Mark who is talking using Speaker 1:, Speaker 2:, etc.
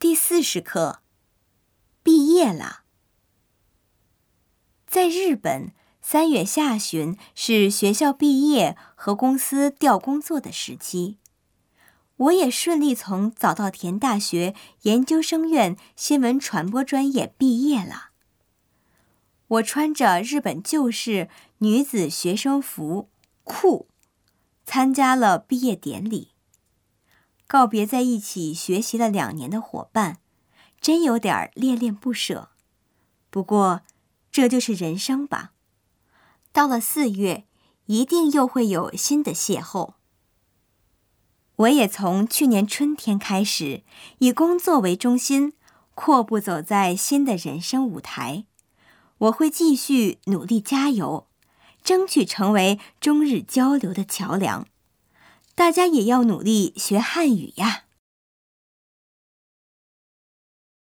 Speaker 1: 第四十课，毕业了。在日本，三月下旬是学校毕业和公司调工作的时期。我也顺利从早稻田大学研究生院新闻传播专业毕业了。我穿着日本旧式女子学生服，酷，参加了毕业典礼。告别在一起学习了两年的伙伴，真有点恋恋不舍。不过，这就是人生吧。到了四月，一定又会有新的邂逅。我也从去年春天开始，以工作为中心，阔步走在新的人生舞台。我会继续努力加油，争取成为中日交流的桥梁。大家也要努力学汉语呀。